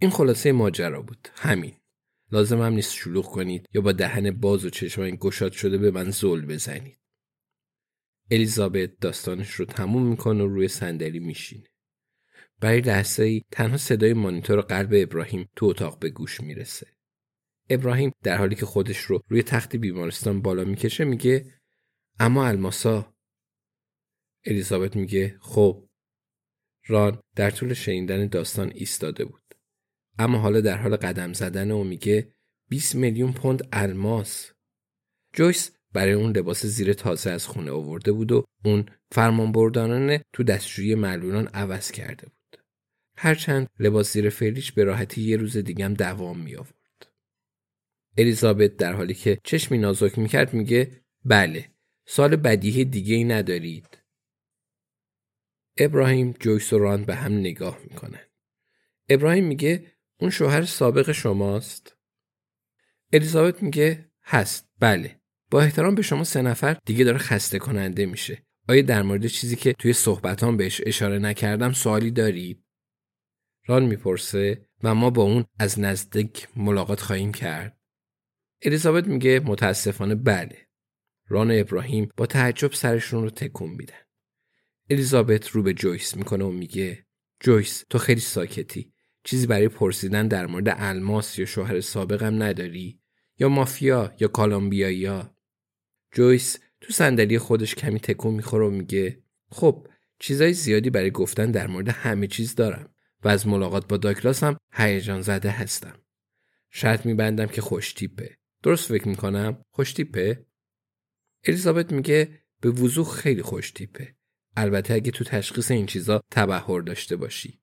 این خلاصه ماجرا بود. همین. لازم هم نیست شلوغ کنید یا با دهن باز و چشمان گشاد شده به من زل بزنید. الیزابت داستانش رو تموم می‌کنه و روی صندلی میشینه. برای لحظه ای تنها صدای مانیتور قلب ابراهیم تو اتاق به گوش می‌رسه. ابراهیم در حالی که خودش رو روی تخت بیمارستان بالا می‌کشه میگه اما الماسا؟ الیزابت میگه خب. ران در طول شنیدن داستان ایستاده بود. اما حالا در حال قدم زدن و میگه 20 میلیون پوند الماس. جویس برای اون لباس زیر تازه از خونه آورده بود و اون فرمانبردارانه تو دستشویی معلولان عوض کرده بود. هرچند لباس زیر فعلیش به راحتی یه روز دیگم دوام می آورد. الیزابت در حالی که چشمی نازک می‌کرد میگه بله سال بدیه دیگه ای ندارید. ابراهیم جویس و ران به هم نگاه می‌کنن. ابراهیم میگه اون شوهر سابق شماست؟ الیزابت میگه هست. بله. با احترام به شما سه نفر دیگه داره خسته کننده میشه. آیا در مورد چیزی که توی صحبتان بهش اشاره نکردم سوالی دارید؟ ران می‌پرسه و ما با اون از نزدیک ملاقات خواهیم کرد. الیزابت میگه متاسفانه بله. ران و ابراهیم با تعجب سرشون رو تکون میدن. الیزابت رو به جویس می‌کنه و میگه جویس تو خیلی ساکتی. چیزی برای پرسیدن در مورد الماس یا شوهر سابقم نداری؟ یا مافیا؟ یا کالامبیایا جویس تو صندلی خودش کمی تکون می‌خوره و میگه خب چیزای زیادی برای گفتن در مورد همه چیز دارم و از ملاقات با داکلاس هم هیجان زده هستم. شرط میبندم که خوشتیپه درست فکر می‌کنم؟ خوشتیپه الیزابت میگه به وضوح خیلی خوشتیپه البته اگه تو تشخیص این چیزا تبهر داشته باشی.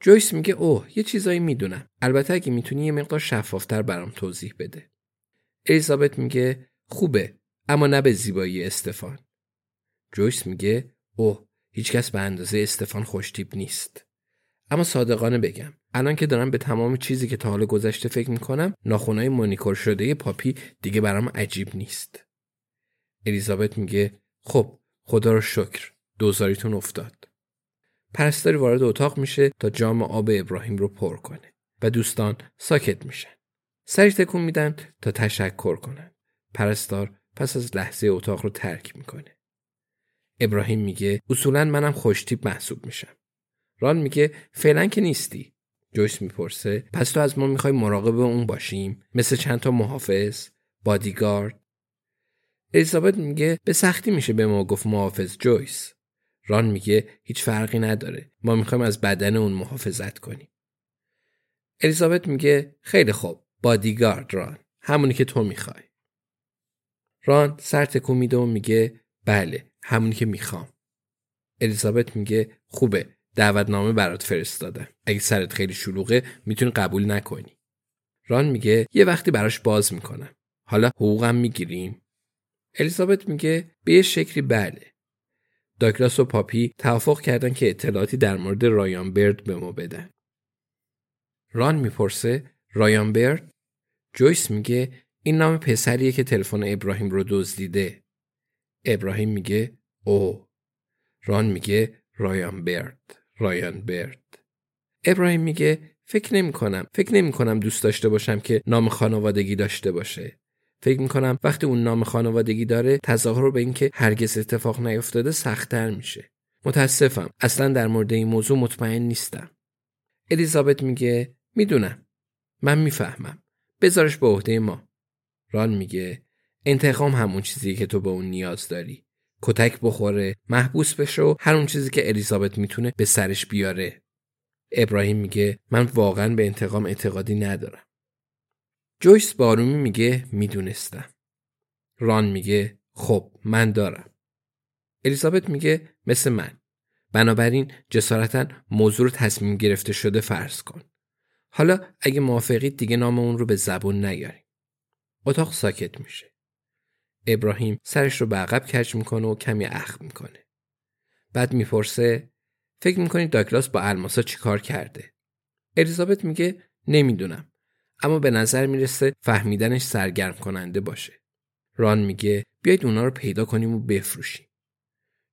جویس میگه اوه یه چیزایی می‌دونم. البته اگه می‌تونی یه مقدار شفافتر برام توضیح بده. الیزابت میگه خوبه اما نه به زیبایی استفان. جویس میگه اوه هیچکس به اندازه استفان خوشتیپ نیست. اما صادقانه بگم الان که دارم به تمام چیزی که تا حال گذشته فکر می‌کنم ناخونای مونیکور شده پاپی دیگه برام عجیب نیست. الیزابت میگه خب خدا رو شکر دوزاریتون افتاد. پرستاری وارد اتاق میشه تا جام آب ابراهیم رو پر کنه و دوستان ساکت میشن. سری تکون میدن تا تشکر کنن. پرستار پس از لحظه اتاق رو ترک می‌کنه. ابراهیم میگه اصولا منم خوشتیپ محسوب میشم. ران میگه فعلا که نیستی. جویس می‌پرسه پس تو از ما می‌خوای مراقب اون باشیم؟ مثل چند تا محافظ؟ بادیگارد؟ الیزابت میگه به سختی میشه به ما گفت محافظ جویس. ران میگه هیچ فرقی نداره. ما می‌خوایم از بدن اون محافظت کنیم. الیزابت میگه خیلی خوب بادیگارد ران. همونی که تو می‌خوای. ران سر تکون میده و میگه بله همونی که می‌خوام. الیزابت میگه خوبه دعوتنامه برات فرستادم. اگه سرت خیلی شلوغه می‌تونی قبول نکنی. ران میگه یه وقتی براش باز می‌کنم. حالا حقوقم می‌گیریم. الیزابت میگه به شکلی بله. داگلاس و پاپی توافق کردن که اطلاعاتی در مورد رایان برد به ما بدن. ران می‌پرسه رایان برد جویس میگه این نام پسریه که تلفن ابراهیم رو دزدیده. ابراهیم میگه او. ران میگه رایان برد. رایان برد. ابراهیم میگه فکر نمی کنم. فکر نمی کنم دوست داشته باشم که نام خانوادگی داشته باشه. فکر می‌کنم وقتی اون نام خانوادگی داره تظاهر به اینکه هرگز اتفاق نیفتاده سختتر میشه. متاسفم. اصلا در مورد این موضوع مطمئن نیستم. الیزابت میگه می‌دونم. من می‌فهمم. بذارش به عهده ما. ران میگه انتقام همون چیزی که تو به اون نیاز داری. کتک بخوره، محبوس بشه و هر اون چیزی که الیزابت می‌تونه به سرش بیاره. ابراهیم میگه من واقعا به انتقام اعتقادی ندارم. جویس بارومی میگه می‌دونستم. ران میگه خب من دارم. الیزابت میگه مثل من. بنابراین جسارتا موضوع رو تصمیم گرفته شده فرض کن. حالا اگه موافقید دیگه نام اون رو به زبون نیاریم. اتاق ساکت میشه. ابراهیم سرش رو به عقب کج می‌کنه و کمی اخم می‌کنه. بعد می‌پرسه فکر می‌کنید داگلاس با الماسا چیکار کرده؟ الیزابت میگه نمی‌دونم اما به نظر می‌رسه فهمیدنش سرگرم کننده باشه. ران میگه بیاید اونا رو پیدا کنیم و بفروشیم.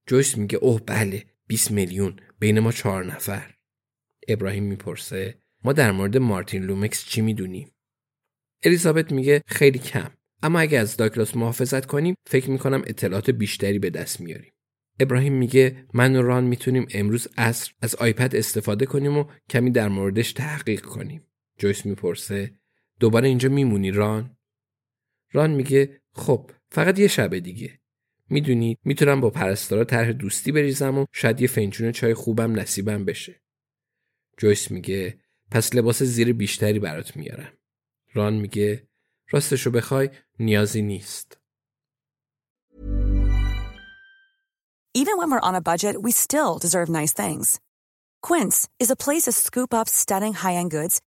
جویس میگه اوه بله 20 میلیون بین ما چهار نفر. ابراهیم می‌پرسه ما در مورد مارتین لومکس چی می‌دونیم؟ الیزابت میگه خیلی کم اما اگه از داگلاس محافظت کنیم فکر می‌کنم اطلاعات بیشتری به دست میاریم. ابراهیم میگه من و ران می‌تونیم امروز عصر از iPad استفاده کنیم و کمی در موردش تحقیق کنیم. جویس می‌پرسه دوباره اینجا میمونی ران؟ ران میگه خب فقط یه شب دیگه. می‌دونید می‌تونم با پرستارا طرح دوستی بریزم و شاید یه فنجون چای خوبم نصیبم بشه. جویس میگه پس لباس زیر بیشتری برات میارم. ران میگه راستشو بخوای نیازی نیست. Even when we're on a budget, we still deserve nice things. Quince is a place to scoop up stunning high-end goods